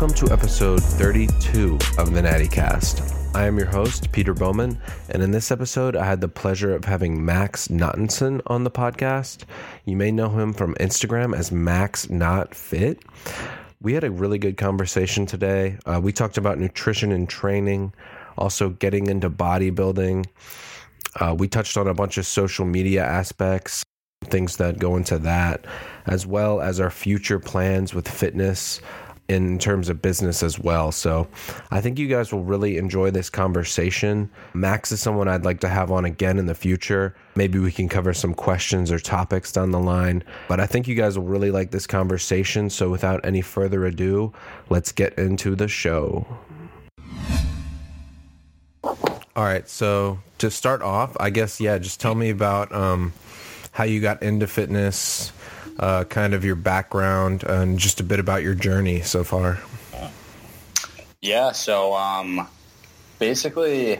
welcome to episode 32 of the Natty Cast. I am your host, Peter Bowman, and in this episode, I had the pleasure of having Max Nottonson on the podcast. You may know him from Instagram as Max Not Fit. We had a really good conversation today. Uh, we talked about nutrition and training, also getting into bodybuilding. Uh, we touched on a bunch of social media aspects, things that go into that, as well as our future plans with fitness in terms of business as well. So I think you guys will really enjoy this conversation. Max is someone I'd like to have on again in the future. Maybe we can cover some questions or topics down the line. But I think you guys will really like this conversation. So without any further ado, let's get into the show. All right. So to start off, I guess, yeah, just tell me about um, how you got into fitness uh, kind of your background and just a bit about your journey so far. Yeah, so um, basically,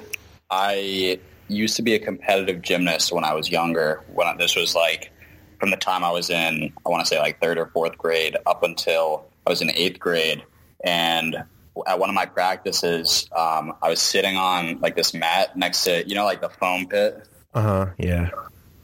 I used to be a competitive gymnast when I was younger. When I, this was like from the time I was in, I want to say like third or fourth grade up until I was in eighth grade. And at one of my practices, um, I was sitting on like this mat next to, you know, like the foam pit. Uh huh. Yeah.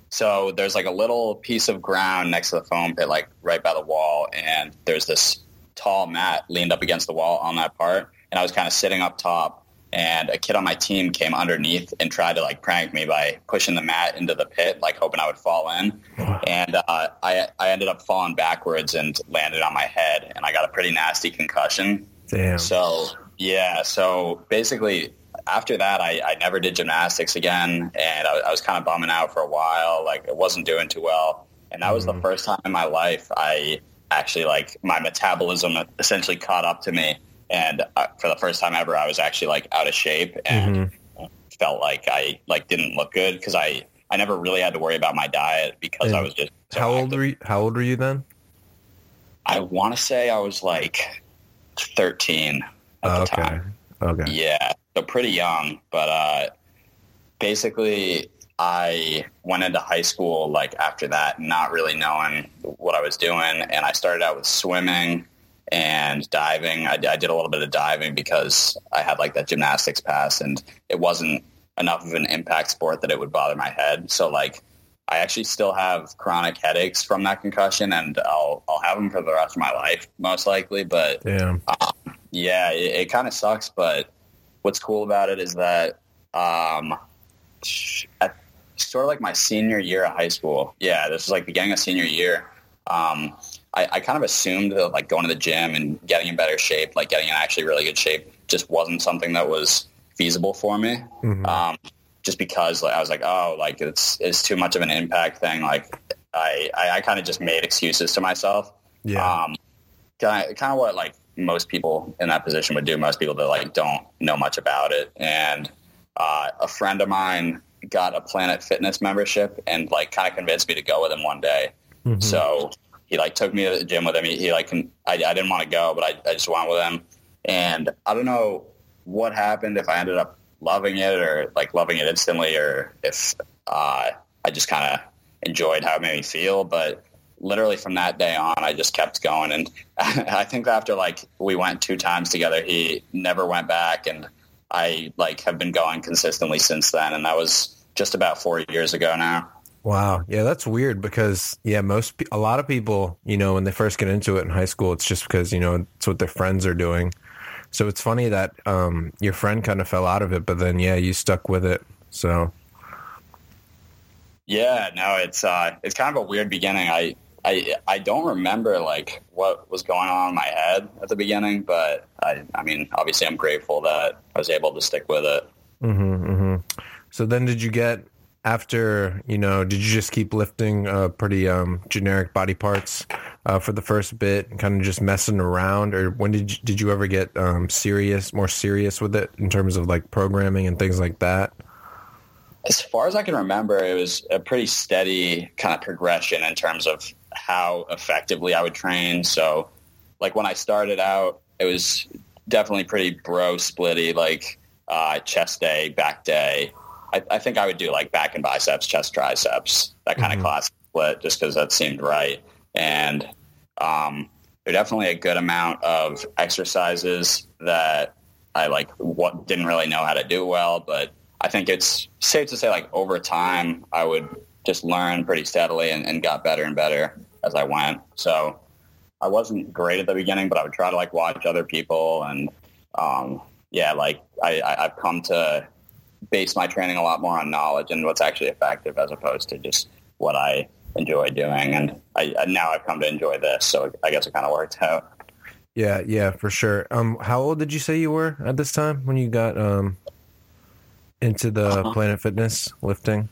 So there's like a little piece of ground next to the foam pit, like right by the wall, and there's this tall mat leaned up against the wall on that part. And I was kind of sitting up top, and a kid on my team came underneath and tried to like prank me by pushing the mat into the pit, like hoping I would fall in. And uh, I I ended up falling backwards and landed on my head, and I got a pretty nasty concussion. Damn. So yeah, so basically after that, I, I never did gymnastics again, and I, I was kind of bumming out for a while. Like it wasn't doing too well, and that was mm-hmm. the first time in my life I actually like my metabolism essentially caught up to me, and uh, for the first time ever, I was actually like out of shape and mm-hmm. felt like I like didn't look good because I I never really had to worry about my diet because and I was just so how old were you, how old were you then? I want to say I was like thirteen at the okay. time. Okay. Yeah, so pretty young, but uh, basically I went into high school like after that, not really knowing what I was doing, and I started out with swimming and diving. I, I, did a little bit of diving because I had like that gymnastics pass, and it wasn't enough of an impact sport that it would bother my head. So like, I actually still have chronic headaches from that concussion, and I'll I'll have them for the rest of my life most likely. But um, yeah, it, it kind of sucks, but what's cool about it is that um, at sort of like my senior year of high school, yeah, this was like beginning of senior year. Um, I, I, kind of assumed that like going to the gym and getting in better shape, like getting in actually really good shape, just wasn't something that was feasible for me. Mm-hmm. Um, just because like, I was like, oh, like it's it's too much of an impact thing. Like I I, I kind of just made excuses to myself. Yeah. Um, kind of, kind of what like most people in that position would do. Most people that like don't know much about it. And uh, a friend of mine got a Planet Fitness membership and like kind of convinced me to go with him one day. Mm-hmm. So he like took me to the gym with him. He, he like I, I didn't want to go, but I, I just went with him. And I don't know what happened if I ended up loving it or like loving it instantly or if uh, I just kind of enjoyed how it made me feel. But literally from that day on, I just kept going. And I think after like we went two times together, he never went back. And I like have been going consistently since then. And that was just about four years ago now. Wow. Yeah, that's weird because yeah, most a lot of people, you know, when they first get into it in high school, it's just because, you know, it's what their friends are doing. So it's funny that um, your friend kind of fell out of it, but then yeah, you stuck with it. So yeah, no, it's uh, it's kind of a weird beginning. I I I don't remember like what was going on in my head at the beginning, but I I mean obviously I'm grateful that I was able to stick with it. Mm-hmm, mm-hmm. So then, did you get after you know? Did you just keep lifting uh, pretty um, generic body parts uh, for the first bit, and kind of just messing around, or when did you, did you ever get um, serious, more serious with it in terms of like programming and things like that? As far as I can remember, it was a pretty steady kind of progression in terms of how effectively I would train. So like when I started out, it was definitely pretty bro splitty, like uh, chest day, back day. I, I, think I would do like back and biceps, chest, triceps, that kind mm-hmm. of class split just because that seemed right. And um, there are definitely a good amount of exercises that I like what didn't really know how to do well, but I think it's safe to say like over time I would just learn pretty steadily and, and got better and better as I went. So I wasn't great at the beginning, but I would try to like watch other people and um, yeah, like I, I, I've come to base my training a lot more on knowledge and what's actually effective as opposed to just what I enjoy doing. And I, now I've come to enjoy this, so I guess it kind of worked out. Yeah, yeah, for sure. Um, how old did you say you were at this time when you got um into the uh-huh. Planet Fitness lifting?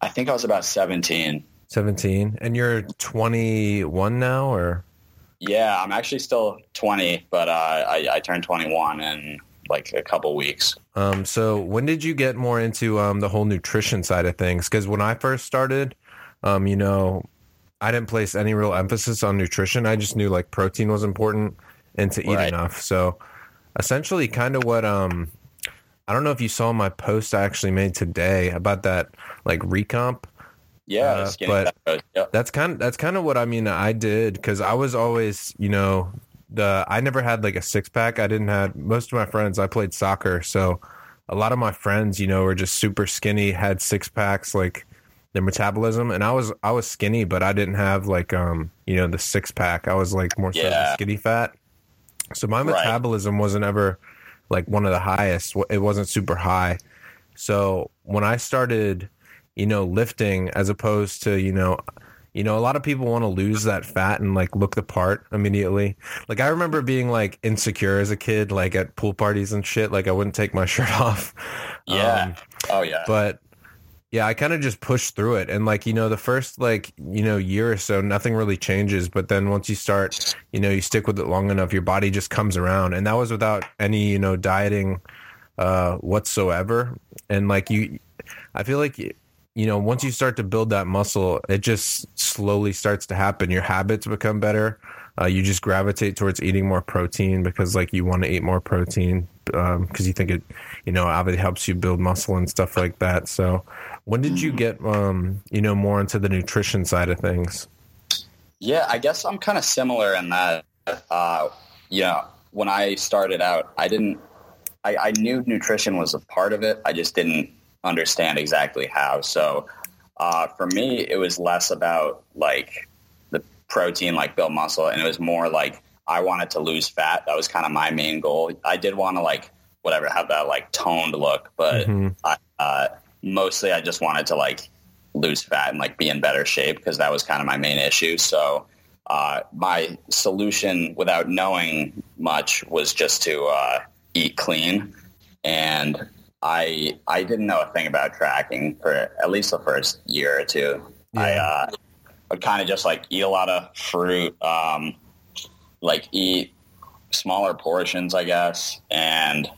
I think I was about seventeen. Seventeen, and you're twenty-one now, or? Yeah, I'm actually still twenty, but uh, I, I turned twenty-one in like a couple weeks. Um, so when did you get more into um the whole nutrition side of things? Because when I first started, um, you know, I didn't place any real emphasis on nutrition. I just knew like protein was important and to eat right. enough. So essentially kind of what um I don't know if you saw my post I actually made today about that like recomp. Yeah, uh, but that's kind of that's kind of what I mean I did because I was always you know the I never had like a six pack. I didn't have most of my friends. I played soccer, so a lot of my friends you know were just super skinny, had six packs like their metabolism and I was I was skinny but I didn't have like um you know the six pack I was like more yeah. so skinny fat so my metabolism right. wasn't ever like one of the highest it wasn't super high so when I started you know lifting as opposed to you know you know a lot of people want to lose that fat and like look the part immediately like I remember being like insecure as a kid like at pool parties and shit like I wouldn't take my shirt off yeah um, oh yeah but yeah, I kind of just pushed through it. And like, you know, the first like, you know, year or so, nothing really changes. But then once you start, you know, you stick with it long enough, your body just comes around. And that was without any, you know, dieting uh, whatsoever. And like you, I feel like, you know, once you start to build that muscle, it just slowly starts to happen. Your habits become better. Uh, you just gravitate towards eating more protein because like you want to eat more protein because um, you think it, you know, obviously helps you build muscle and stuff like that. So when did you get, um, you know, more into the nutrition side of things? Yeah, I guess I'm kind of similar in that, uh, you know, when I started out, I didn't, I, I knew nutrition was a part of it. I just didn't understand exactly how. So uh, for me, it was less about like the protein, like build muscle, and it was more like I wanted to lose fat. That was kind of my main goal. I did want to like whatever have that like toned look, but mm-hmm. I, uh, mostly I just wanted to like lose fat and like be in better shape because that was kind of my main issue. So uh, my solution without knowing much was just to uh, eat clean. And I I didn't know a thing about tracking for at least the first year or two. Yeah. I uh, would kind of just like eat a lot of fruit, um, like eat smaller portions, I guess, and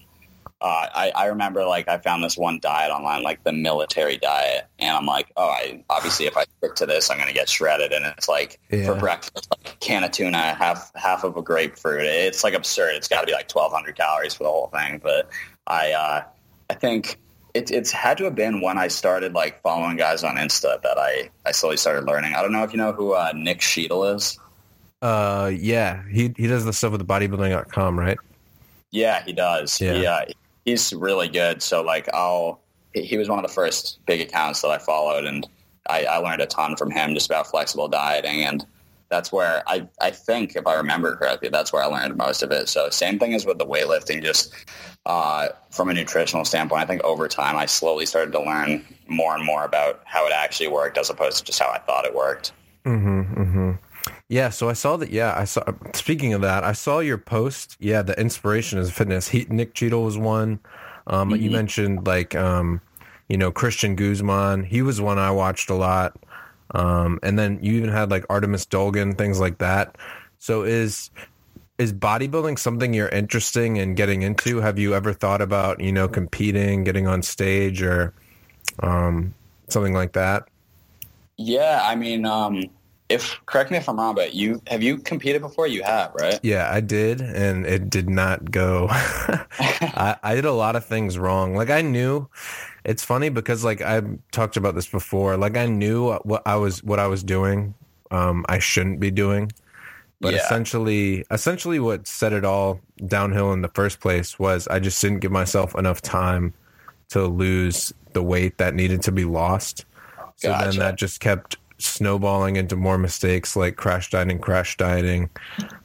uh, I, I remember like I found this one diet online, like the military diet, and I'm like, oh, I obviously if I stick to this, I'm going to get shredded. And it's like yeah. for breakfast, like a can of tuna, half half of a grapefruit. It's like absurd. It's got to be like 1,200 calories for the whole thing. But I uh, I think it, it's had to have been when I started like following guys on Insta that I I slowly started learning. I don't know if you know who uh, Nick Cheadle is. Uh, yeah, he he does the stuff with the bodybuilding.com, right? Yeah, he does. Yeah. He, uh, he's really good. So like I'll he was one of the first big accounts that I followed, and I, I learned a ton from him just about flexible dieting, and that's where I I think if I remember correctly, that's where I learned most of it. So same thing as with the weightlifting, just uh, from a nutritional standpoint, I think over time I slowly started to learn more and more about how it actually worked as opposed to just how I thought it worked. Mm-hmm, mm-hmm. Yeah, so I saw that. Yeah, I saw. Speaking of that, I saw your post. Yeah, the inspiration is fitness. He, Nick Cheadle was one. Um, mm-hmm. You mentioned like, um, you know, Christian Guzman. He was one I watched a lot. Um, and then you even had like Artemus Dolgin, things like that. So is is bodybuilding something you're interesting in getting into? Have you ever thought about you know competing, getting on stage, or um, something like that? Yeah, I mean, um, if correct me if I'm wrong, but you have you competed before? You have, right? Yeah, I did, and it did not go. I, I did a lot of things wrong. Like I knew. It's funny because like I talked about this before. Like I knew what I was what I was doing. Um, I shouldn't be doing, But Yeah. essentially, essentially, what set it all downhill in the first place was I just didn't give myself enough time to lose the weight that needed to be lost. So then that just kept snowballing into more mistakes like crash dieting, crash dieting,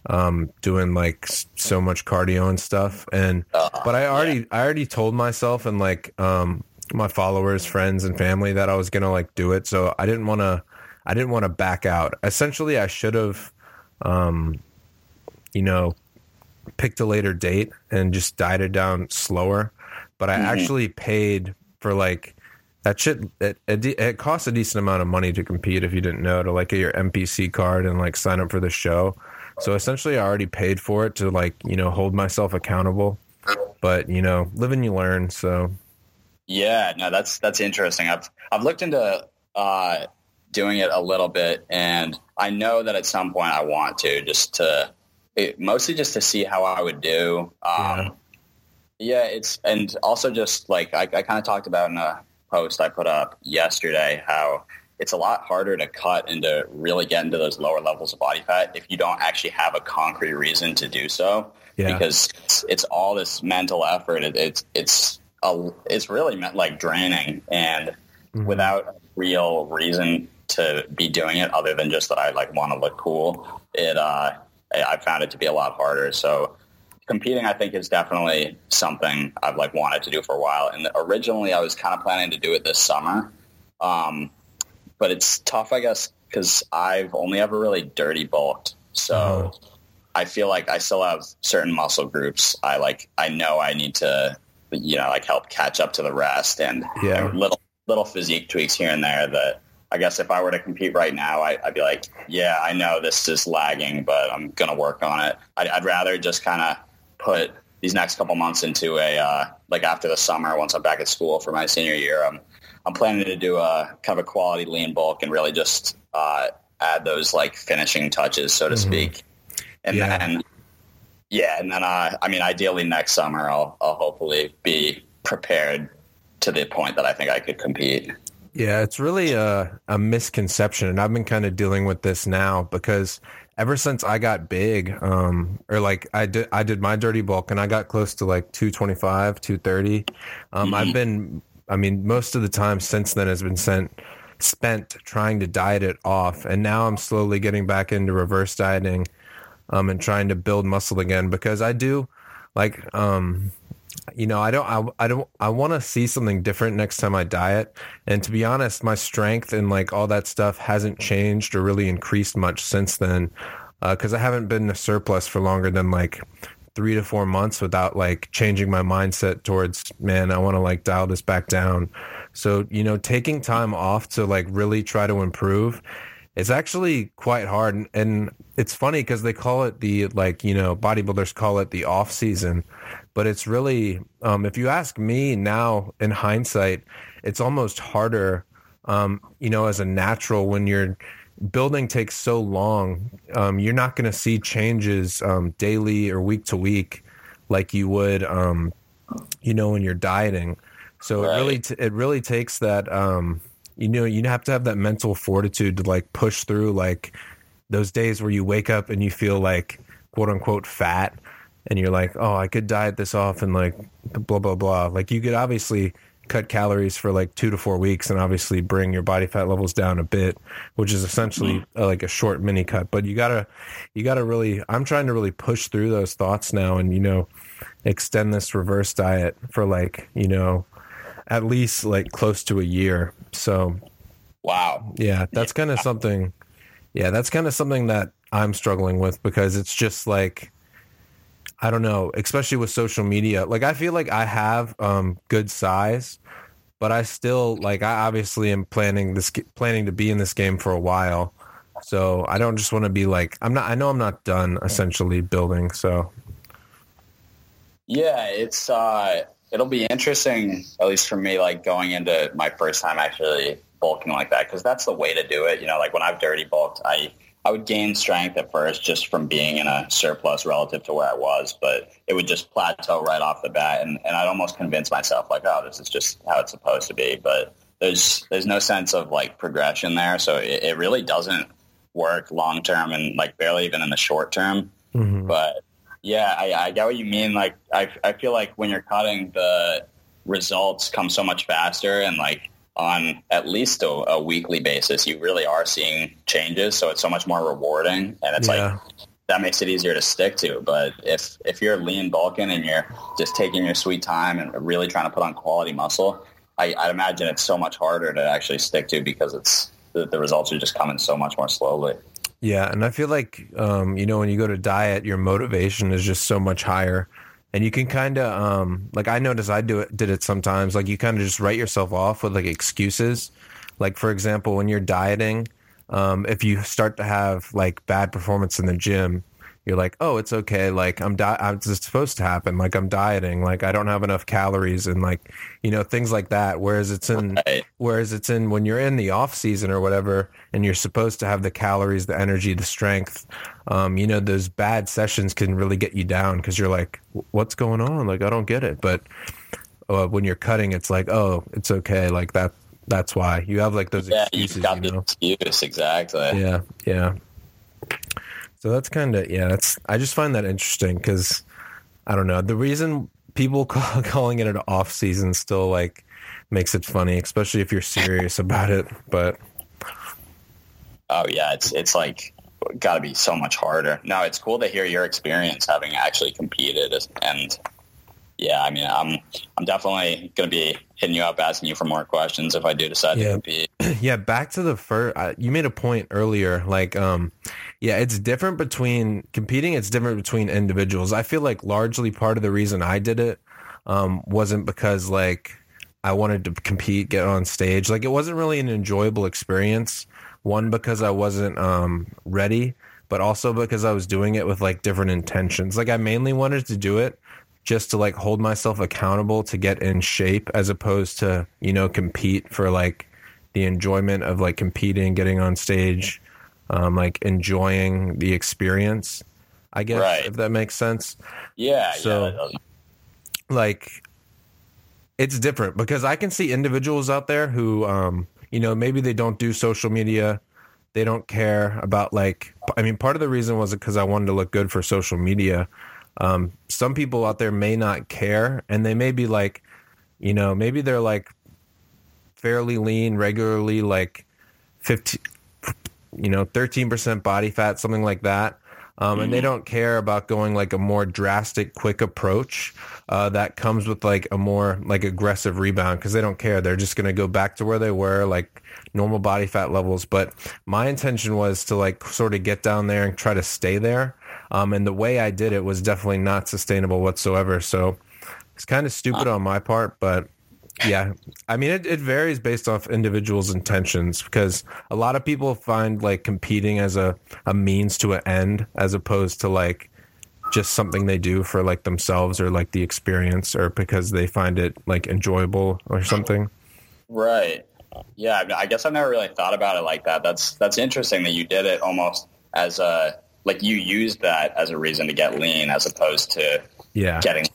um, doing like so much cardio and stuff. And Uh, but I already I already told myself and like um my followers, friends and family that I was gonna like do it. So I didn't wanna I didn't want to back out. Essentially I should have um you know picked a later date and just dieted down slower. But I Mhm. actually paid for like that shit it, it, it costs a decent amount of money to compete if you didn't know to like get your NPC card and like sign up for the show. So essentially I already paid for it to like, you know, hold myself accountable. But, you know, live and you learn, so Yeah, no, that's that's interesting. I've I've looked into uh, doing it a little bit, and I know that at some point I want to just to it, mostly just to see how I would do. Um, yeah. it's and also just like I, I kind of talked about in a post I put up yesterday how it's a lot harder to cut and to really get into those lower levels of body fat if you don't actually have a concrete reason to do so yeah. because it's, it's all this mental effort. It, it's it's a, it's really meant like draining, and Mhm. without a real reason to be doing it other than just that I like want to look cool. It uh, I found it to be a lot harder. So competing, I think, is definitely something I've like wanted to do for a while. And originally, I was kind of planning to do it this summer, um, but it's tough, I guess, because I've only ever really dirty bulked. So. Uh-huh. I feel like I still have certain muscle groups. I like I know I need to you know like help catch up to the rest and Yeah. little little physique tweaks here and there that I guess if I were to compete right now, I, I'd be like, yeah, I know this is lagging, but I'm gonna work on it. I'd, I'd rather just kind of put these next couple months into a uh, like after the summer once I'm back at school for my senior year. I'm I'm planning to do a kind of a quality lean bulk and really just uh, add those like finishing touches, so to Mhm. speak. And Yeah. then, yeah, and then uh, I mean, ideally next summer I'll, I'll hopefully be prepared to the point that I think I could compete. Yeah, it's really a, a misconception, and I've been kind of dealing with this now because ever since I got big, um, or like I did, I did my dirty bulk, and I got close to like two twenty five, two thirty. Um, Mhm. I've been, I mean, most of the time since then has been sent spent trying to diet it off, and now I'm slowly getting back into reverse dieting, um, and trying to build muscle again because I do, like, um, you know, I don't, I, I don't, I want to see something different next time I diet. And to be honest, my strength and like all that stuff hasn't changed or really increased much since then. Uh, cause I haven't been in a surplus for longer than like three to four months without like changing my mindset towards, man, I want to like dial this back down. So, you know, taking time off to like really try to improve it's actually quite hard. And, and it's funny because they call it the, like, you know, bodybuilders call it the off season, but it's really, um, if you ask me now in hindsight, it's almost harder, um, you know, as a natural when you're building takes so long, um, you're not going to see changes, um, daily or week to week like you would, um, you know, when you're dieting. So it really, t- it really takes that, um, you know, you have to have that mental fortitude to like push through like those days where you wake up and you feel like quote unquote fat and you're like, oh, I could diet this off and like blah, blah, blah. Like you could obviously cut calories for like two to four weeks and obviously bring your body fat levels down a bit, which is essentially uh, like a short mini cut. But you gotta, you gotta really, I'm trying to really push through those thoughts now and, you know, extend this reverse diet for like, you know, at least like close to a year. So Wow. yeah, that's kind of something. Yeah, that's kind of something that I'm struggling with because it's just like I don't know, especially with social media. Like I feel like I have um good size, but I still like I obviously am planning this planning to be in this game for a while. So I don't just want to be like I'm not I know I'm not done essentially building, so Yeah, it's uh, it'll be interesting, at least for me, like going into my first time actually bulking like that, because that's the way to do it. You know, like when I've dirty bulked, I I would gain strength at first just from being in a surplus relative to where I was, but it would just plateau right off the bat, and, and I'd almost convince myself like, oh, this is just how it's supposed to be. But there's there's no sense of like progression there, so it, it really doesn't work long term and like barely even in the short term. Mhm. But yeah, I, I get what you mean. Like I, I feel like when you're cutting, the results come so much faster, and like on at least a, a weekly basis, you really are seeing changes. So it's so much more rewarding, and it's Yeah. like that makes it easier to stick to. But if if you're lean bulking and you're just taking your sweet time and really trying to put on quality muscle, I, I'd imagine it's so much harder to actually stick to because it's the, the results are just coming so much more slowly. Yeah, and I feel like um, you know when you go to diet, your motivation is just so much higher, and you can kind of um, like I notice I do it did it sometimes. Like you kind of just write yourself off with like excuses. Like for example, when you're dieting, um, if you start to have like bad performance in the gym, you're like, oh, it's okay. Like I'm di- I'm just supposed to happen. Like I'm dieting. Like I don't have enough calories and like you know things like that. Whereas it's in Right. Whereas it's in when you're in the off season or whatever, and you're supposed to have the calories, the energy, the strength. Um, you know, those bad sessions can really get you down because you're like, "What's going on? Like, I don't get it." But uh, when you're cutting, it's like, "Oh, it's okay." Like that. That's why you have like those Yeah, excuses. you've got you the know? excuse exactly. Yeah, yeah. So that's kind of yeah. That's I just find that interesting because I don't know the reason people call, calling it an off season still like makes it funny, especially if you're serious about it. But Oh yeah, it's it's like got to be so much harder. No, it's cool to hear your experience having actually competed, and yeah, I mean, I'm I'm definitely going to be hitting you up, asking you for more questions if I do decide Yeah. to compete. Yeah, back to the first. Uh, you made a point earlier, like, um, yeah, it's different between competing. It's different between individuals. I feel like largely part of the reason I did it um, wasn't because like I wanted to compete, get on stage. Like it wasn't really an enjoyable experience. One because I wasn't um, ready, but also because I was doing it with like different intentions. Like I mainly wanted to do it just to like hold myself accountable to get in shape as opposed to, you know, compete for like the enjoyment of like competing, getting on stage, um, like enjoying the experience. I guess Right. if that makes sense. Yeah, So- yeah. Like it's different because I can see individuals out there who, um, you know, maybe they don't do social media. They don't care about like, I mean, part of the reason was because I wanted to look good for social media. Um, some people out there may not care and they may be like, you know, maybe they're like fairly lean, regularly like 15, you know, 13% body fat, something like that. Um, and they don't care about going like a more drastic, quick approach uh, that comes with like a more like aggressive rebound because they don't care. They're just going to go back to where they were, like normal body fat levels. But my intention was to like sort of get down there and try to stay there. Um, and the way I did it was definitely not sustainable whatsoever. So it's kind of stupid on my part, but yeah, I mean, it, it varies based off individuals' intentions because a lot of people find like competing as a, a means to an end as opposed to like just something they do for like themselves or like the experience or because they find it like enjoyable or something. Right. Yeah, I, guess I've never really thought about it like that. That's that's interesting that you did it almost as a like you used that as a reason to get lean as opposed to Yeah. getting lean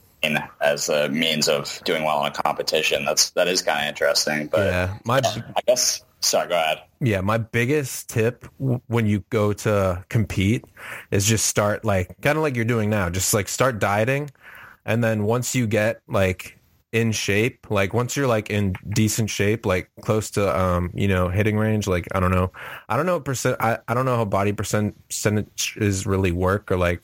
as a means of doing well in a competition. That's that is kind of interesting. But Yeah. My I guess sorry, go ahead. Yeah, my biggest tip when you go to compete is just start like kind of like you're doing now. Just like start dieting, and then once you get like in shape, like once you're like in decent shape, like close to um you know hitting range, like I don't know, I don't know what percent, I I don't know how body percent percentages really work or like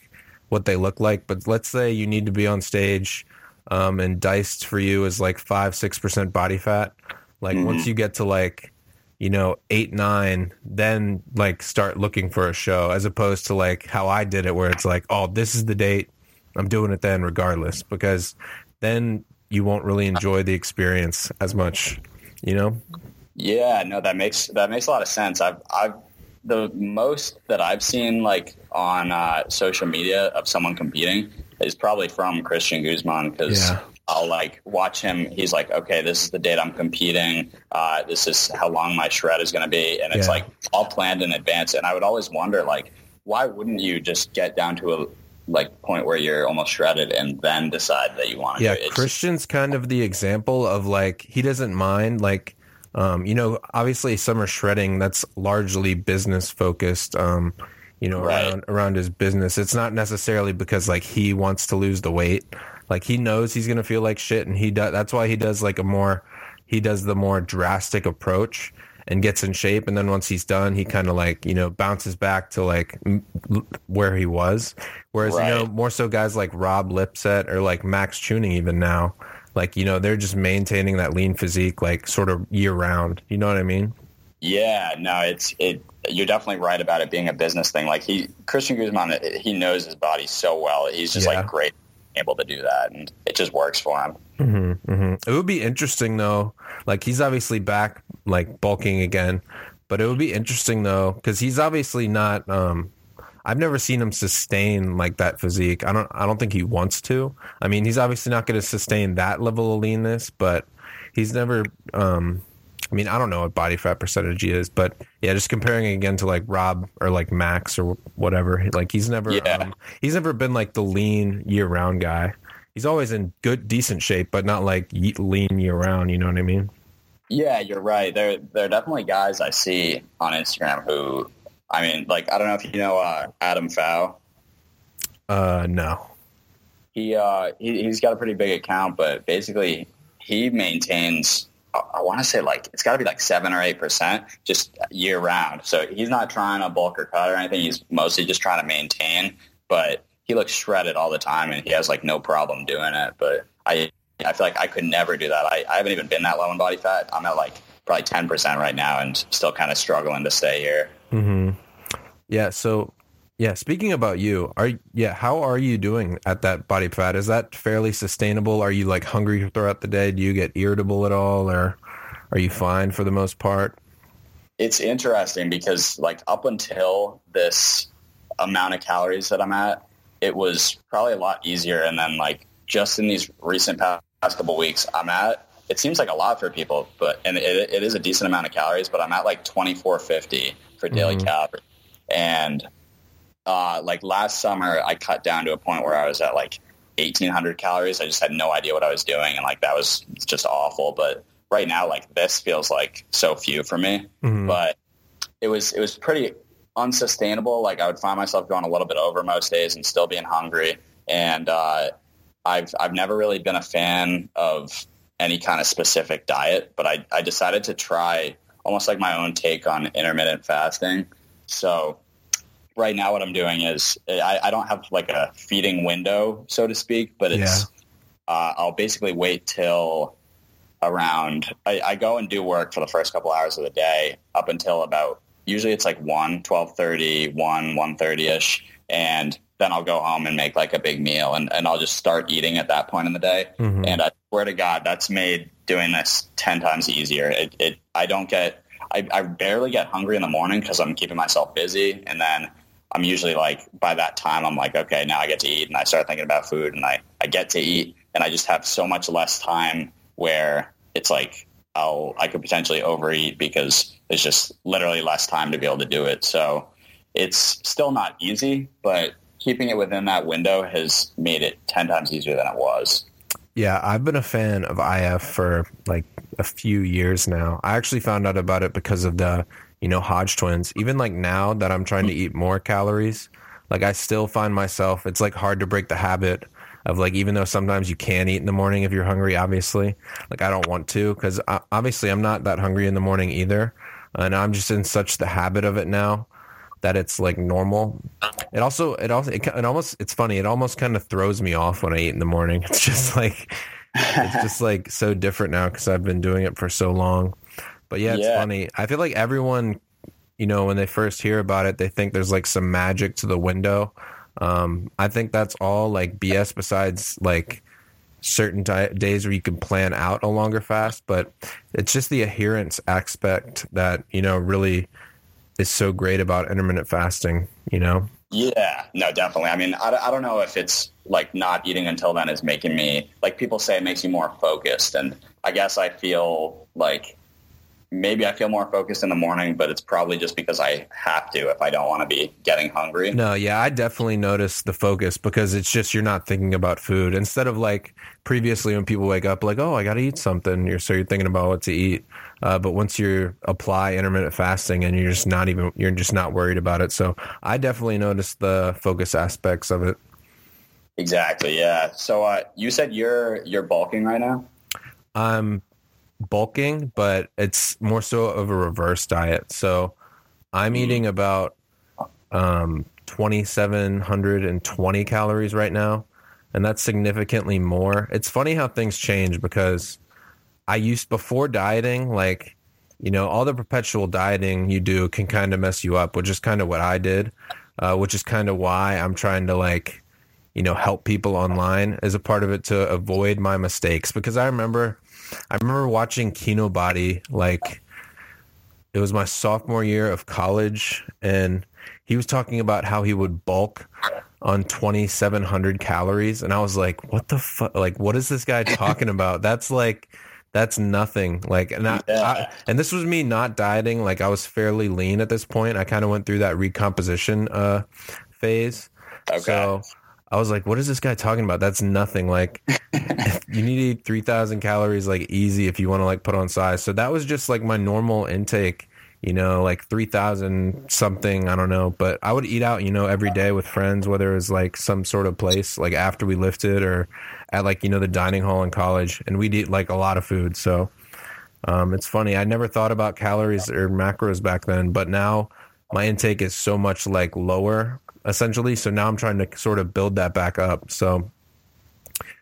what they look like, but let's say you need to be on stage, um and diced for you is like five six percent body fat. Like once you get to like you know, eight, nine, then like start looking for a show as opposed to like how I did it where it's like, oh, this is the date. I'm doing it then regardless because then you won't really enjoy the experience as much, you know? Yeah, no, that makes that makes a lot of sense. I've I've the most that I've seen like on uh, social media of someone competing is probably from Christian Guzman because Yeah. I'll like watch him. He's like, okay, this is the date I'm competing. Uh, this is how long my shred is going to be, and it's Yeah. like all planned in advance. And I would always wonder, like, why wouldn't you just get down to a like point where you're almost shredded and then decide that you want to Yeah? Christian's kind of the example of like he doesn't mind like Um, you know, obviously summer shredding that's largely business focused. Um, you know, Right. around around his business. It's not necessarily because like he wants to lose the weight. Like he knows he's gonna feel like shit, and he does. That's why he does like a more he does the more drastic approach and gets in shape, and then once he's done, he kind of like you know bounces back to like m- l- where he was. Whereas you know more so guys like Rob Lipsett or like Max Tuning even now, like you know they're just maintaining that lean physique like sort of year round. You know what I mean? Yeah, no, it's it. You're definitely right about it being a business thing. Like he, Christian Guzman, he knows his body so well. He's just Yeah. like great able to do that, and it just works for him. hmm hmm It would be interesting though. Like he's obviously back, like bulking again, but it would be interesting though because he's obviously not. um I've never seen him sustain like that physique. I don't. I don't think he wants to. I mean, he's obviously not going to sustain that level of leanness, but he's never. um I mean, I don't know what body fat percentage he is, but yeah, just comparing it again to like Rob or like Max or whatever. Like he's never. Yeah. Um, he's never been like the lean year round guy he's always in good, decent shape, but not like lean year round. You know what I mean? Yeah, you're right. There, there are definitely guys I see on Instagram who, I mean, like I don't know if you know uh, Adam Fow. Uh, no. He, uh, he he's got a pretty big account, but basically he maintains. I, want to say like it's got to be like seven or eight percent just year round. So he's not trying to bulk or cut or anything. He's mostly just trying to maintain. But he looks shredded all the time, and he has like no problem doing it. But I I feel like I could never do that. I, I haven't even been that low in body fat. I'm at like probably ten percent right now, and still kind of struggling to stay here. Hmm Yeah. So, yeah. Speaking about you, are yeah, how are you doing at that body fat? Is that fairly sustainable? Are you like hungry throughout the day? Do you get irritable at all, or are you fine for the most part? it's interesting because like up until this amount of calories that I'm at, it was probably a lot easier. And then like just in these recent past couple weeks, I'm at, it seems like a lot for people, but, and it, it is a decent amount of calories, but I'm at like 2450 for daily Mhm. calories. And, uh, like last summer, I cut down to a point where I was at like 1800 calories. I just had no idea what I was doing. And like, that was just awful. But right now, like this feels like so few for me Mhm. but it was it was pretty unsustainable. Like I would find myself going a little bit over most days and still being hungry. And uh, I've I've never really been a fan of any kind of specific diet, but I, I decided to try almost like my own take on intermittent fasting. So right now what I'm doing is I, I don't have like a feeding window, so to speak, but it's uh, I'll basically wait till around I, I go and do work for the first couple hours of the day up until about usually it's like 1 12.30 1 1.30ish and then i'll go home and make like a big meal and, and i'll just start eating at that point in the day Mhm. and i swear to god that's made doing this 10 times easier it, it i don't get I, I barely get hungry in the morning because i'm keeping myself busy and then i'm usually like by that time i'm like okay now i get to eat and i start thinking about food and i, I get to eat and i just have so much less time where it's like I'll I could potentially overeat because there's just literally less time to be able to do it. So it's still not easy, but keeping it within that window has made it ten times easier than it was. Yeah, I've been a fan of IF for like a few years now. I actually found out about it because of the, you know, Hodge twins. Even like now that I'm trying to eat more calories, like I still find myself, it's like hard to break the habit of like, even though sometimes you can eat in the morning if you're hungry, obviously, like I don't want to because uh, obviously I'm not that hungry in the morning either. And I'm just in such the habit of it now that it's like normal. It also, it also, it, it almost, it's funny. It almost kind of throws me off when I eat in the morning. It's just like, it's just like so different now because I've been doing it for so long. But yeah, it's Yeah. funny. I feel like everyone, you know, when they first hear about it, they think there's like some magic to the window. Um, I think that's all like BS besides like certain di- days where you can plan out a longer fast, but it's just the adherence aspect that, you know, really is so great about intermittent fasting, you know? Yeah, no, definitely. I mean, I, I don't know if it's like not eating until then is making me like people say it makes you more focused, and I guess I feel like maybe I feel more focused in the morning, but it's probably just because I have to if I don't want to be getting hungry. No, yeah, I definitely notice the focus because it's just you're not thinking about food instead of like previously when people wake up like, oh, I got to eat something. You're so you're thinking about what to eat. Uh, but once you apply intermittent fasting and you're just not even you're just not worried about it. So I definitely notice the focus aspects of it. Exactly. Yeah. So uh, you said you're you're bulking right now. I'm bulking, but it's more so of a reverse diet. So I'm mm. eating about um, 2,720 calories right now, and that's significantly more. It's funny how things change because I used before dieting, like, you know, all the perpetual dieting you do can kind of mess you up, which is kind of what I did, uh, which is kind of why I'm trying to like, you know, help people online as a part of it to avoid my mistakes. Because I remember I remember watching Kinobody like it was my sophomore year of college and he was talking about how he would bulk on 2700 calories and I was like what the fuck like what is this guy talking about that's like that's nothing like and I, yeah. I, and this was me not dieting like I was fairly lean at this point I kind of went through that recomposition uh phase okay. so I was like, what is this guy talking about? That's nothing. Like, you need to eat 3,000 calories, like, easy if you want to, like, put on size. So that was just, like, my normal intake, you know, like 3,000 something. I don't know. But I would eat out, you know, every day with friends, whether it was, like, some sort of place, like, after we lifted or at, like, you know, the dining hall in college. And we'd eat, like, a lot of food. So um, it's funny. I never thought about calories or macros back then. But now my intake is so much, like, lower essentially. So now I'm trying to sort of build that back up. So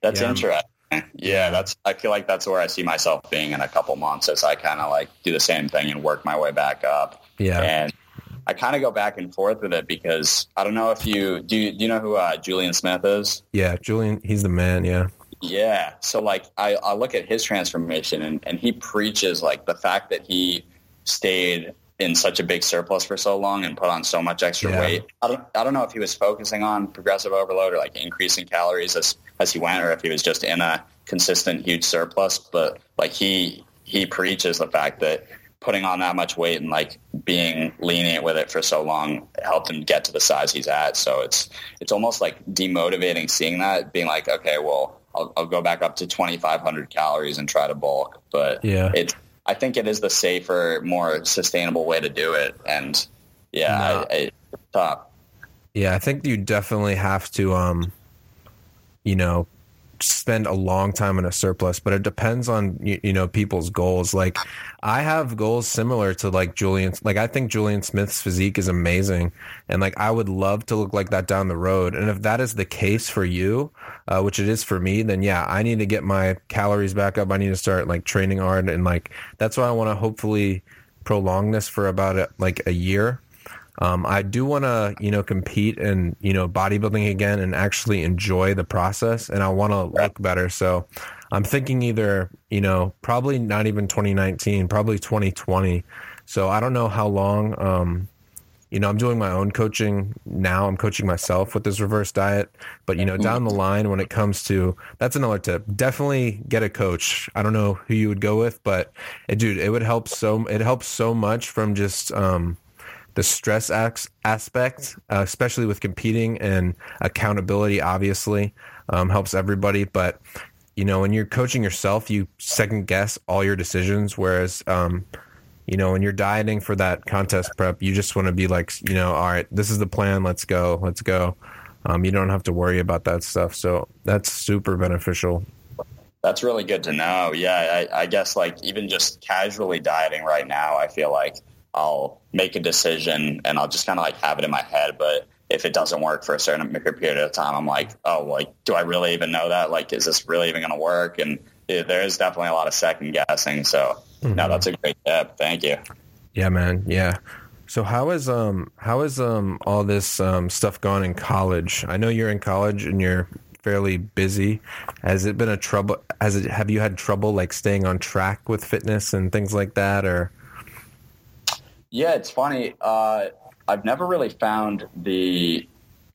that's yeah, interesting. Yeah, that's. I feel like that's where I see myself being in a couple months as I kind of like do the same thing and work my way back up. Yeah, and I kind of go back and forth with it because I don't know if you do. You, do you know who uh, Julian Smith is? Yeah, Julian. He's the man. Yeah. Yeah. So like I, I look at his transformation and, and he preaches like the fact that he stayed in such a big surplus for so long and put on so much extra yeah. weight. I don't, I don't know if he was focusing on progressive overload or like increasing calories as, as he went, or if he was just in a consistent huge surplus. But like he, he preaches the fact that putting on that much weight and like being lenient with it for so long helped him get to the size he's at. So it's, it's almost like demotivating seeing that being like, okay, well, I'll, I'll go back up to 2,500 calories and try to bulk. But yeah, it's, I think it is the safer, more sustainable way to do it. And yeah, no. I, I, top. Yeah, I think you definitely have to, um, you know, spend a long time in a surplus, but it depends on you, you, know people's goals. Like I have goals similar to like Julian. Like I think Julian Smith's physique is amazing, and like I would love to look like that down the road. And if that is the case for you, uh, which it is for me, then yeah, I need to get my calories back up. I need to start like training hard, and like that's why I want to hopefully prolong this for about a, like a year um, I do want to, you know, compete in, you know, bodybuilding again and actually enjoy the process. And I want to look better. So I'm thinking either, you know, probably not even 2019, probably 2020. So I don't know how long, um, you know, I'm doing my own coaching now. I'm coaching myself with this reverse diet. But, you know, down the line when it comes to, that's another tip. Definitely get a coach. I don't know who you would go with, but it, dude, it would help so, it helps so much from just, um, the stress aspect, uh, especially with competing and accountability, obviously um, helps everybody. But you know, when you're coaching yourself, you second guess all your decisions. Whereas, um, you know, when you're dieting for that contest prep, you just want to be like, you know, all right, this is the plan. Let's go. Let's go. Um, you don't have to worry about that stuff. So that's super beneficial. That's really good to know. Yeah, I, I guess like even just casually dieting right now, I feel like I'll make a decision and I'll just kind of like have it in my head. But if it doesn't work for a certain period of time, I'm like, oh, like, do I really even know that? Like, is this really even going to work? And it, there is definitely a lot of second guessing. So mm-hmm. no, that's a great tip. Thank you. Yeah, man. Yeah. So how is um how is um all this um stuff gone in college? I know you're in college and you're fairly busy. Has it been a trouble? Has it have you had trouble like staying on track with fitness and things like that, or? Yeah, it's funny. Uh, I've never really found the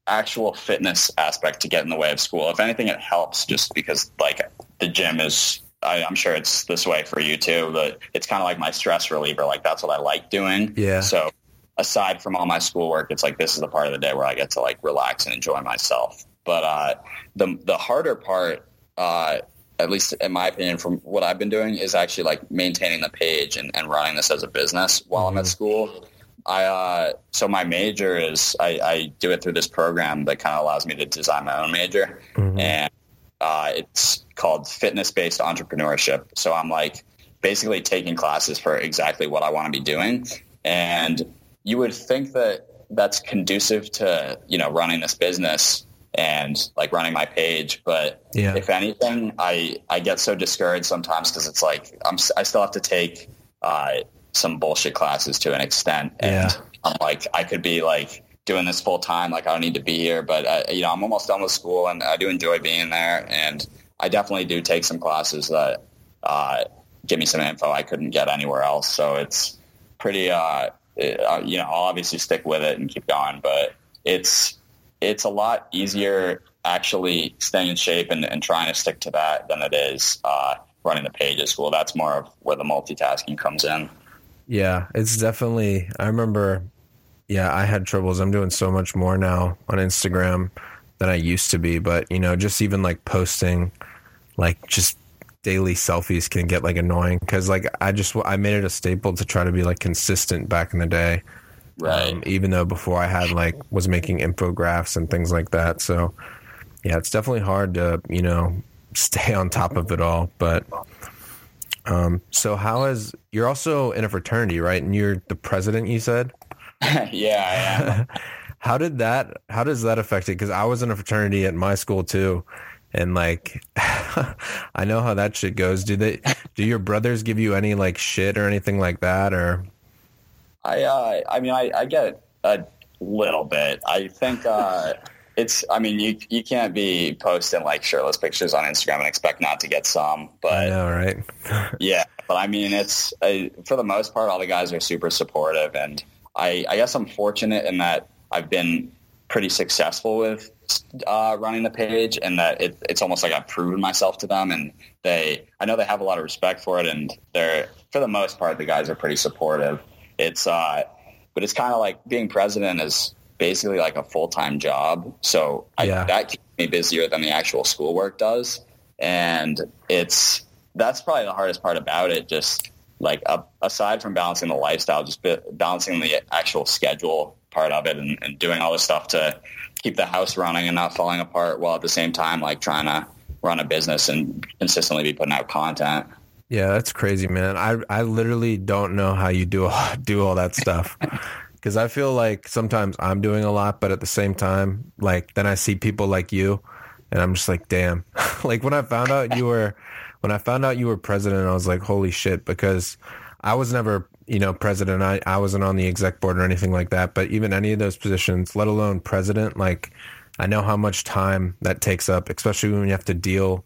actual fitness aspect to get in the way of school. If anything, it helps just because like the gym is I, I'm sure it's this way for you too, but it's kind of like my stress reliever. Like that's what I like doing. Yeah. So aside from all my schoolwork, it's like this is the part of the day where I get to like relax and enjoy myself. But uh, the the harder part, uh, at least in my opinion, from what I've been doing, is actually like maintaining the page and, and running this as a business while I'm at school. I uh, so my major is I, I do it through this program that kind of allows me to design my own major, and uh, it's called fitness based entrepreneurship. So I'm like basically taking classes for exactly what I want to be doing, and you would think that that's conducive to you know running this business and like running my page. But Yeah. if anything i i get so discouraged sometimes because it's like i'm I still have to take uh some bullshit classes to an extent. And Yeah. i'm like i could be like doing this full time like i don't need to be here. But uh, you know i'm almost done with school and i do enjoy being there. And i definitely do take some classes that uh give me some info i couldn't get anywhere else. So it's pretty uh, uh you know i'll obviously stick with it and keep going. But it's it's a lot easier actually staying in shape and, and trying to stick to that than it is uh, running the page at school. That's more of where the multitasking comes in. Yeah, it's definitely. I remember. Yeah, I had troubles. I'm doing so much more now on Instagram than I used to be. But you know, just even like posting, like just daily selfies can get like annoying because like I just I made it a staple to try to be like consistent back in the day. Right. Um, even though before I had like was making infographics and things like that. So yeah, it's definitely hard to you know stay on top of it all. But um, so how is you're also in a fraternity, right? And you're the president. You said. yeah. How did that? How does that affect it? Because I was in a fraternity at my school too, and like, I know how that shit goes. Do they? Do your brothers give you any like shit or anything like that? Or I, uh, I mean, I, I get a little bit. I think uh, it's. I mean, you you can't be posting like shirtless pictures on Instagram and expect not to get some. I But know, right? yeah, but I mean, it's uh, for the most part, all the guys are super supportive, and I, I guess I'm fortunate in that I've been pretty successful with uh, running the page, and that it, it's almost like I've proven myself to them, and they, I know they have a lot of respect for it, and they're for the most part, the guys are pretty supportive. It's, uh, but it's kind of like being president is basically like a full time job, so I, Yeah. that keeps me busier than the actual schoolwork does, and it's that's probably the hardest part about it. Just like uh, aside from balancing the lifestyle, just balancing the actual schedule part of it and, and doing all this stuff to keep the house running and not falling apart while at the same time like trying to run a business and consistently be putting out content. Yeah, that's crazy, man. I I literally don't know how you do all, do all that stuff. Cuz I feel like sometimes I'm doing a lot, but at the same time, like then I see people like you and I'm just like, "Damn." like when I found out you were when I found out you were president, I was like, "Holy shit," because I was never, you know, president. I I wasn't on the exec board or anything like that, but even any of those positions, let alone president, like I know how much time that takes up, especially when you have to deal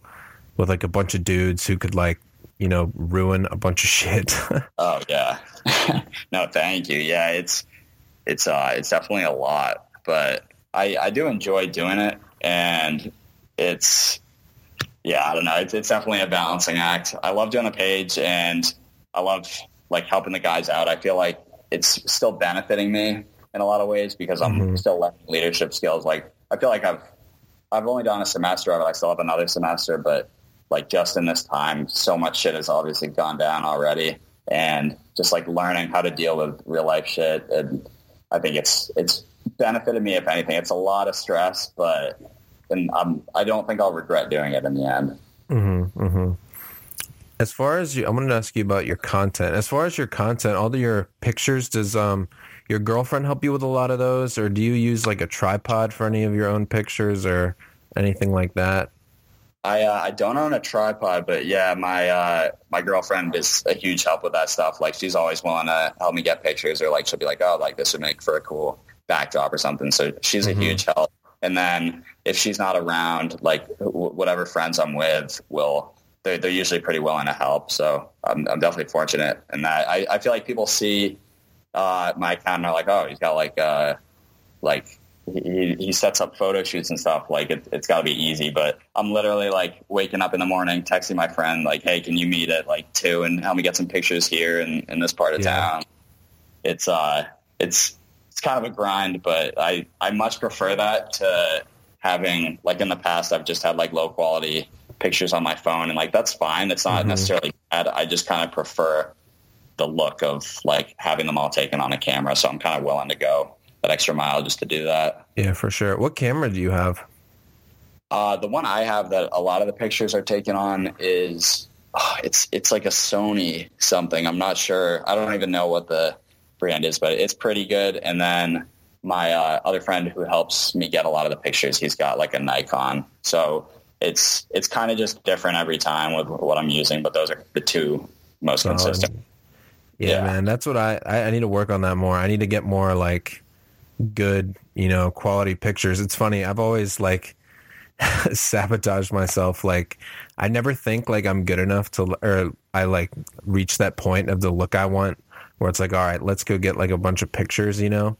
with like a bunch of dudes who could like you know, ruin a bunch of shit. Oh yeah. no, thank you. Yeah, it's it's uh it's definitely a lot, but I I do enjoy doing it and it's yeah, I don't know. It's it's definitely a balancing act. I love doing the page and I love like helping the guys out. I feel like it's still benefiting me in a lot of ways because I'm Mhm. still learning leadership skills. Like I feel like I've I've only done a semester of it. I still have another semester, but like just in this time, so much shit has obviously gone down already, and just like learning how to deal with real life shit. And I think it's it's benefited me. If anything, it's a lot of stress, but and I'm I don't think I'll regret doing it in the end. hmm hmm As far as you, I'm going to ask you about your content. As far as your content, all your pictures, does um your girlfriend help you with a lot of those, or do you use like a tripod for any of your own pictures or anything like that? I uh, I don't own a tripod, but yeah, my uh, my girlfriend is a huge help with that stuff. Like she's always willing to help me get pictures, or like she'll be like, "Oh, like this would make for a cool backdrop or something." So she's Mhm. a huge help. And then if she's not around, like wh- whatever friends I'm with will they're, they're usually pretty willing to help. So I'm, I'm definitely fortunate in that. I, I feel like people see uh, my account and are like, "Oh, he's got like uh, like he, he sets up photo shoots and stuff. Like it, it's got to be easy. But I'm literally like waking up in the morning, texting my friend like, "Hey, can you meet at like two and help me get some pictures here in, in this part of Yeah. town?" It's uh, it's it's kind of a grind, but I I much prefer that to having like in the past I've just had like low quality pictures on my phone and like that's fine. It's not Mhm. necessarily bad. I just kind of prefer the look of like having them all taken on a camera. So I'm kind of willing to go that extra mile just to do that. Yeah, for sure. What camera do you have? Uh, the one I have that a lot of the pictures are taken on is oh, it's it's like a Sony something. I'm not sure. I don't even know what the brand is, but it's pretty good. And then my uh, other friend who helps me get a lot of the pictures, he's got like a Nikon. So it's it's kind of just different every time with what I'm using. But those are the two most consistent. Yeah, Yeah. man, that's what I I need to work on that more. I need to get more like good, you know, quality pictures. It's funny. I've always like sabotaged myself. Like I never think like I'm good enough to, or I like reach that point of the look I want, where it's like, all right, let's go get like a bunch of pictures, you know.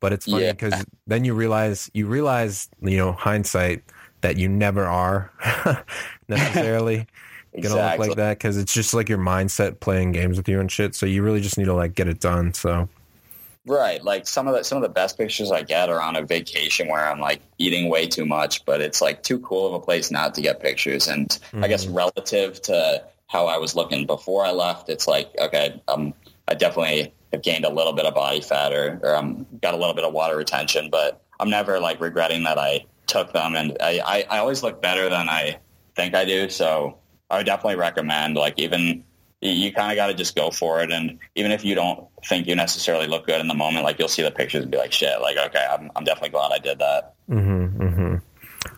But it's funny Yeah. because then you realize you realize you know hindsight that you never are necessarily gonna look like that because it's just like your mindset playing games with you and shit. So you really just need to like get it done. So Right. Like some of the some of the best pictures I get are on a vacation where I'm like eating way too much, but it's like too cool of a place not to get pictures. And I guess relative to how I was looking before I left, it's like okay, um, I definitely have gained a little bit of body fat or or um, got a little bit of water retention, but I'm never like regretting that I took them. And I I, I always look better than I think I do. So I would definitely recommend like even you- kind of got to just go for it. And even if you don't think you necessarily look good in the moment, like you'll see the pictures and be like, shit, like, okay, I'm, I'm definitely glad I did that. hmm hmm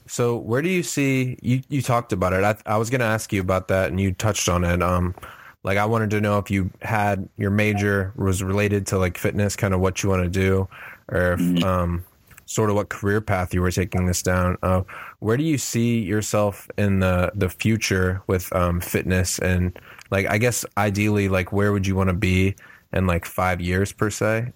So where do you see you? You talked about it. I, I was going to ask you about that, and you touched on it. Um, like I wanted to know if you had your major was related to like fitness, kind of what you want to do, or if, um, sort of what career path you were taking this down. Uh, where do you see yourself in the the future with um, fitness and like I guess ideally like where would you want to be in like five years per se?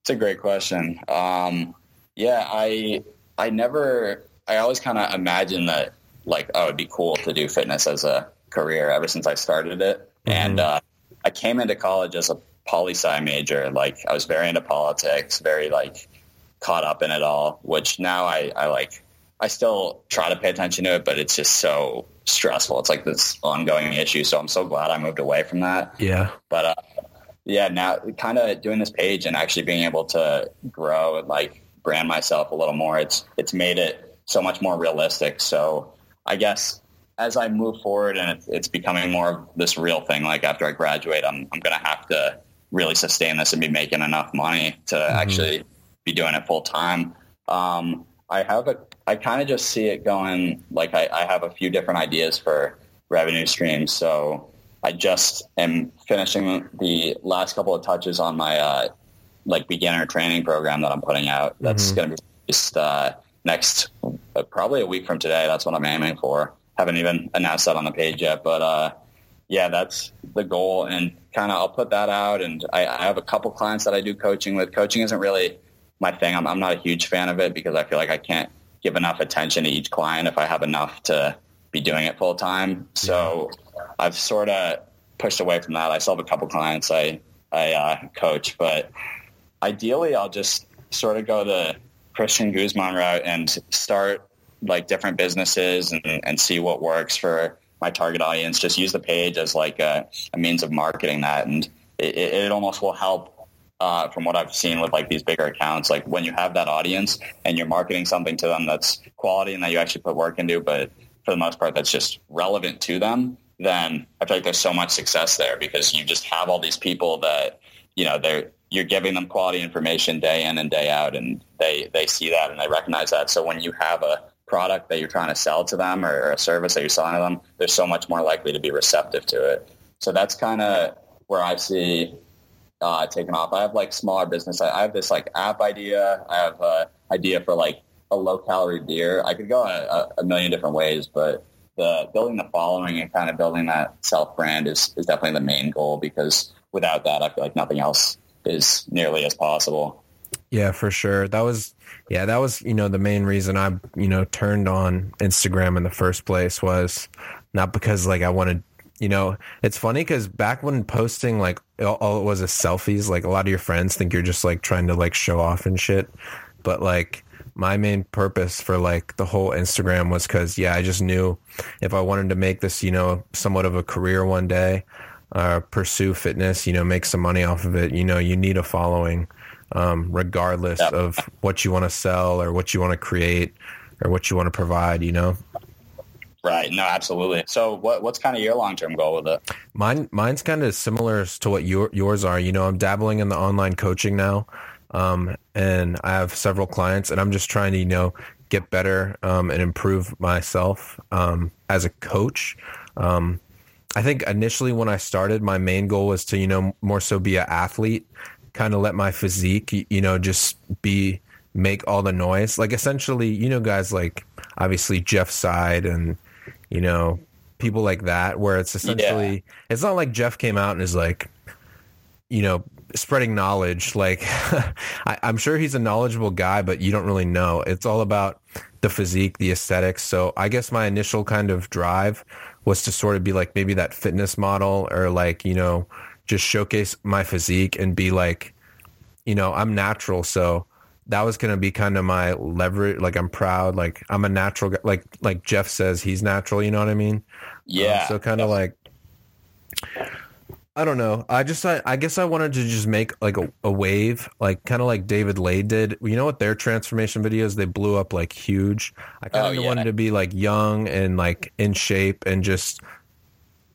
It's a great question. Um, yeah, I, I never, I always kind of imagined that like, oh, it'd be cool to do fitness as a career ever since I started it. And, uh, I came into college as a poli sci major. Like I was very into politics, very like caught up in it all, which now I, I like, I still try to pay attention to it, but it's just so stressful. It's like this ongoing issue. So I'm so glad I moved away from that. Yeah. But uh, yeah, now kind of doing this page and actually being able to grow and like brand myself a little more, it's it's made it so much more realistic. So I guess as I move forward and it's, it's becoming more of this real thing, like after I graduate, I'm I'm gonna have to really sustain this and be making enough money to actually be doing it full time. Um, I have a, I kind of just see it going like I, I have a few different ideas for revenue streams. So I just am finishing the last couple of touches on my uh, like beginner training program that I'm putting out. That's going to be just uh, next, uh, probably a week from today. That's what I'm aiming for. Haven't even announced that on the page yet, but uh, yeah, that's the goal. And kind of I'll put that out. And I, I have a couple clients that I do coaching with. Coaching isn't really my thing. I'm, I'm not a huge fan of it because I feel like I can't give enough attention to each client if I have enough to be doing it full time. So I've sort of pushed away from that. I still have a couple clients I I uh, coach, but ideally I'll just sort of go the Christian Guzman route and start like different businesses and, and see what works for my target audience. Just use the page as like a, a means of marketing that, and it, it it almost will help. Uh, from what I've seen with like these bigger accounts, like when you have that audience and you're marketing something to them that's quality and that you actually put work into, but for the most part that's just relevant to them, then I feel like there's so much success there because you just have all these people that, you know, they're, you're giving them quality information day in and day out and they, they see that and they recognize that. So when you have a product that you're trying to sell to them or, or a service that you're selling to them, they're so much more likely to be receptive to it. So that's kind of where I see uh, taking off. I have like smaller business. I, I have this like app idea. I have a idea for like a low calorie beer. I could go a, a million different ways, but the building the following and kind of building that self brand is, is definitely the main goal because without that, I feel like nothing else is nearly as possible. Yeah, for sure. That was yeah, that was, you know, the main reason I, you know, turned on Instagram in the first place was not because like I wanted, you know, it's funny cuz back when posting like all, all it was is selfies, like a lot of your friends think you're just like trying to like show off and shit. But like my main purpose for like the whole Instagram was cuz yeah, I just knew if I wanted to make this, you know, somewhat of a career one day, uh, pursue fitness, you know, make some money off of it, you know, you need a following um, regardless of what you want to sell or what you want to create or what you want to provide, you know? Right. No, absolutely. So what, what's kind of your long-term goal with it? Mine, mine's kind of similar to what your, yours are. You know, I'm dabbling in the online coaching now. Um, and I have several clients and I'm just trying to, you know, get better, um, and improve myself, um, as a coach. Um, I think initially when I started, my main goal was to, you know, more so be an athlete kind of let my physique, you know, just be make all the noise. Like essentially, you know, guys like obviously Jeff Seid and you know people like that, where it's essentially yeah. it's not like Jeff came out and is like, you know, spreading knowledge. Like I, I'm sure he's a knowledgeable guy, but you don't really know. It's all about the physique, the aesthetics. So I guess my initial kind of drive was to sort of be like maybe that fitness model or like you know just showcase my physique and be like, you know, I'm natural. So that was going to be kind of my leverage. Like I'm proud. Like I'm a natural guy. Like, like Jeff says he's natural. You know what I mean? Yeah. Um, so kind of like, I don't know. I just, I, I guess I wanted to just make like a, a wave, like kind of like David Laid did. You know what? Their transformation videos, they blew up like huge. I kind of oh, yeah. wanted to be like young and like in shape and just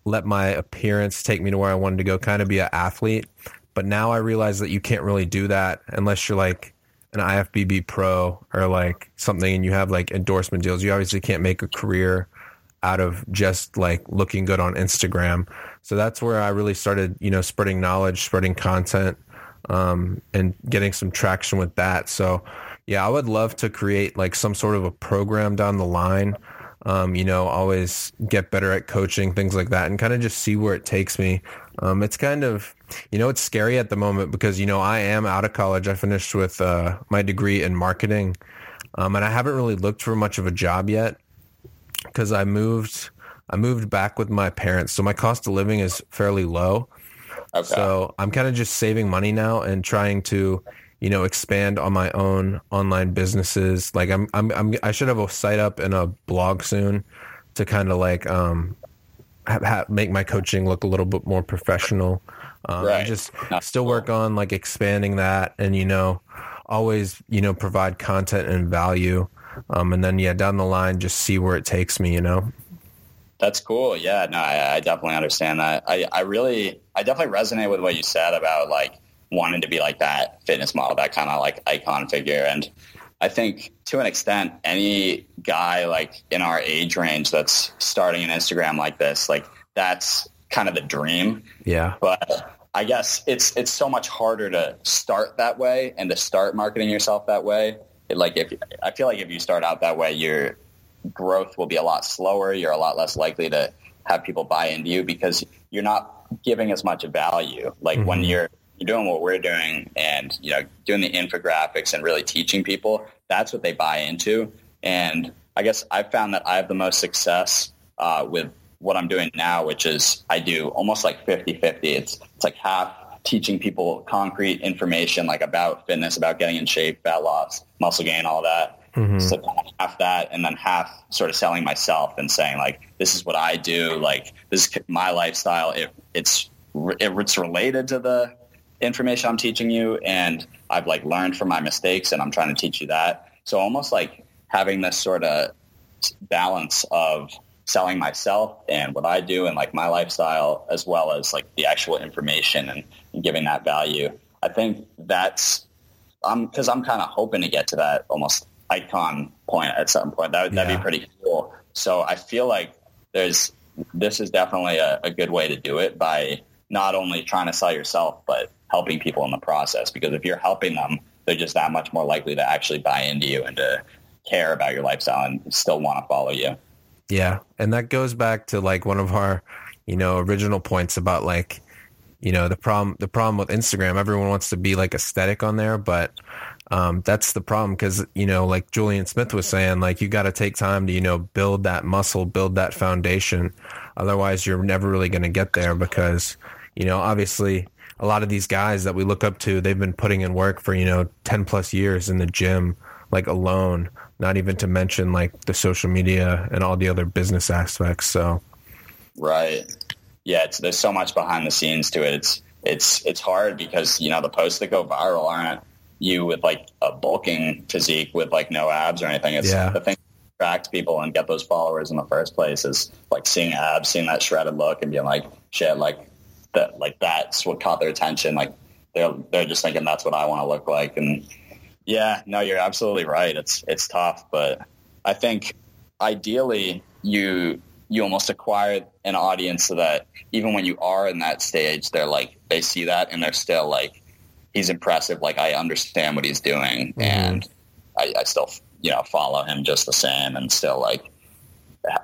let my appearance take me to where I wanted to go, kind of be an athlete. But now I realize that you can't really do that unless you're like an IFBB pro or like something and you have like endorsement deals. You obviously can't make a career out of just like looking good on Instagram. So that's where I really started, you know, spreading knowledge, spreading content, um, and getting some traction with that. So yeah, I would love to create like some sort of a program down the line um, you know, always get better at coaching, things like that, and kind of just see where it takes me. Um, it's kind of, you know, it's scary at the moment because, you know, I am out of college. I finished with uh, my degree in marketing, um, and I haven't really looked for much of a job yet because I moved. I moved back with my parents, so my cost of living is fairly low. Okay. So I'm kind of just saving money now and trying to you know, expand on my own online businesses. Like I'm, I'm, I'm i should have a site up and a blog soon to kind of like um, ha- ha- make my coaching look a little bit more professional. Um, right. Just Not still work on like expanding that, and you know, always you know provide content and value. Um, and then yeah, down the line, just see where it takes me. You know. That's cool. Yeah, no, I, I definitely understand that. I, I really, I definitely resonate with what you said about like wanting to be like that fitness model, that kind of like icon figure. And I think to an extent, any guy like in our age range that's starting an Instagram like this, like that's kind of the dream. Yeah. But I guess it's it's so much harder to start that way and to start marketing yourself that way. It, like if I feel like if you start out that way, your growth will be a lot slower. You're a lot less likely to have people buy into you because you're not giving as much value. Like mm-hmm. when you're you're doing what we're doing and you know doing the infographics and really teaching people that's what they buy into and i guess i've found that i have the most success uh, with what i'm doing now which is i do almost like 50-50 it's, it's like half teaching people concrete information like about fitness about getting in shape fat loss muscle gain all that Mm-hmm. So half that, and then half sort of selling myself and saying like, "This is what I do. Like, this is my lifestyle. It, it's it's related to the information I'm teaching you and I've like learned from my mistakes and I'm trying to teach you that. So almost like having this sort of balance of selling myself and what I do and like my lifestyle as well as like the actual information and, and giving that value. I think that's I'm because I'm kind of hoping to get to that almost icon point at some point. That would that'd be pretty cool. So I feel like there's this is definitely a, a good way to do it by not only trying to sell yourself, but helping people in the process. Because if you're helping them, they're just that much more likely to actually buy into you and to care about your lifestyle and still want to follow you. Yeah. And that goes back to like one of our, you know, original points about like, you know the problem the problem with Instagram, everyone wants to be like aesthetic on there, but um, that's the problem because you know, like Julian Smith was saying, like you got to take time to you know build that muscle, build that foundation. Otherwise, you're never really going to get there because you know, obviously, a lot of these guys that we look up to, they've been putting in work for you know ten plus years in the gym, like alone. Not even to mention like the social media and all the other business aspects. So, right, yeah, there's so much behind the scenes to it. It's it's it's hard because you know the posts that go viral aren't you with like a bulking physique with like no abs or anything. It's yeah. the thing that attracts people and get those followers in the first place is like seeing abs, seeing that shredded look and being like, shit, like that, like that's what caught their attention. Like they're, they're just thinking that's what I want to look like. And yeah, no, you're absolutely right. It's, it's tough, but I think ideally you, you almost acquire an audience so that even when you are in that stage, they're like, they see that and they're still like, he's impressive. Like I understand what he's doing, mm-hmm. and I, I, still you know follow him just the same, and still like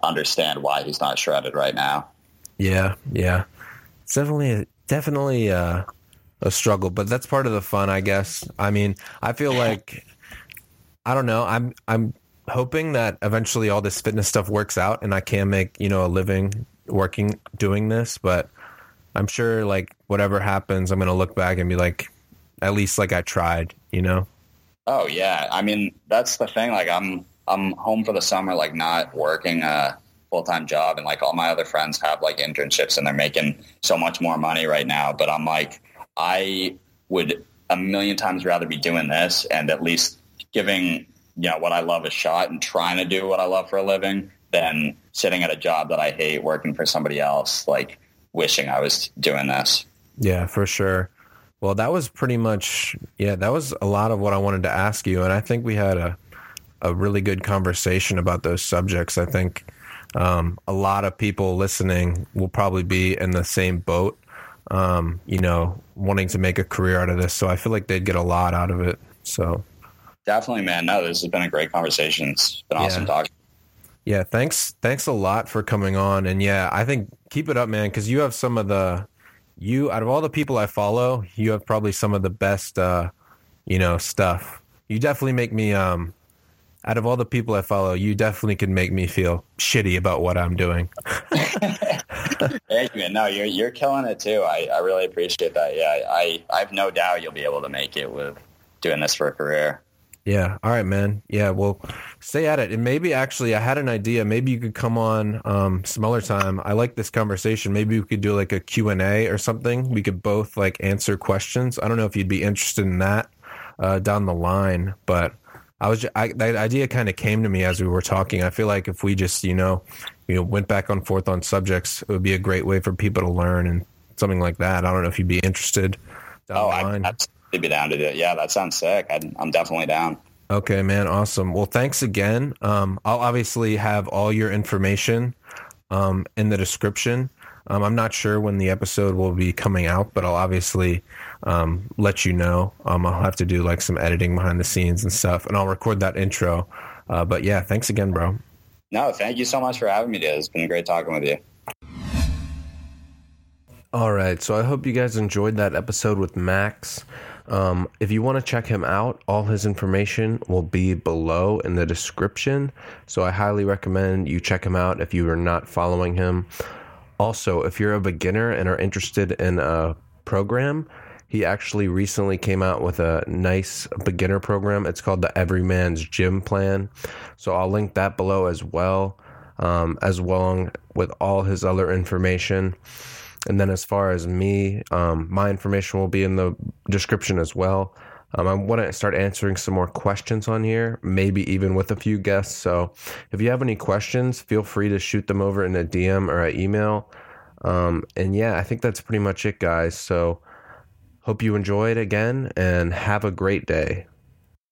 understand why he's not shredded right now. Yeah, yeah, it's definitely definitely uh, a struggle, but that's part of the fun, I guess. I mean, I feel like I don't know. I'm I'm hoping that eventually all this fitness stuff works out, and I can make you know a living working doing this, but. I'm sure like whatever happens, I'm gonna look back and be like, at least like I tried, you know? Oh yeah. I mean, that's the thing. Like I'm, I'm home for the summer, like not working a full-time job. And like all my other friends have like internships and they're making so much more money right now. But I'm like, I would a million times rather be doing this and at least giving, you know, what I love a shot and trying to do what I love for a living than sitting at a job that I hate working for somebody else, like wishing I was doing this. Yeah, for sure. Well, that was pretty much yeah. That was a lot of what I wanted to ask you, and I think we had a a really good conversation about those subjects. I think um, a lot of people listening will probably be in the same boat. Um, you know, wanting to make a career out of this. So I feel like they'd get a lot out of it. So definitely, man. No, this has been a great conversation. It's been awesome yeah. talking. Yeah, thanks. Thanks a lot for coming on. And yeah, I think keep it up, man, because you have some of the you out of all the people I follow, you have probably some of the best, uh, you know, stuff. You definitely make me, um, out of all the people I follow, you definitely can make me feel shitty about what I'm doing. Thank you. No, you're you're killing it too. I, I really appreciate that. Yeah, I I have no doubt you'll be able to make it with doing this for a career. Yeah. All right, man. Yeah. Well, stay at it. And maybe actually, I had an idea. Maybe you could come on um, some other time. I like this conversation. Maybe we could do like a Q and A or something. We could both like answer questions. I don't know if you'd be interested in that uh, down the line, but I was I, that idea kind of came to me as we were talking. I feel like if we just you know you know went back and forth on subjects, it would be a great way for people to learn and something like that. I don't know if you'd be interested. Oh. I'd be down to do it. Yeah, that sounds sick. i am definitely down. Okay, man. Awesome. Well, thanks again. Um, I'll obviously have all your information um, in the description. Um, I'm not sure when the episode will be coming out, but I'll obviously um, let you know. Um, I'll have to do like some editing behind the scenes and stuff, and I'll record that intro. Uh, but yeah, thanks again, bro. No, thank you so much for having me, dude. It's been great talking with you. All right. So I hope you guys enjoyed that episode with Max. Um, if you want to check him out, all his information will be below in the description. So I highly recommend you check him out if you are not following him. Also, if you're a beginner and are interested in a program, he actually recently came out with a nice beginner program. It's called the Everyman's Gym Plan. So I'll link that below as well, um, as well with all his other information. And then as far as me, um, my information will be in the description as well. Um, I want to start answering some more questions on here, maybe even with a few guests. So if you have any questions, feel free to shoot them over in a DM or an email. Um, and yeah, I think that's pretty much it, guys. So hope you enjoyed again and have a great day.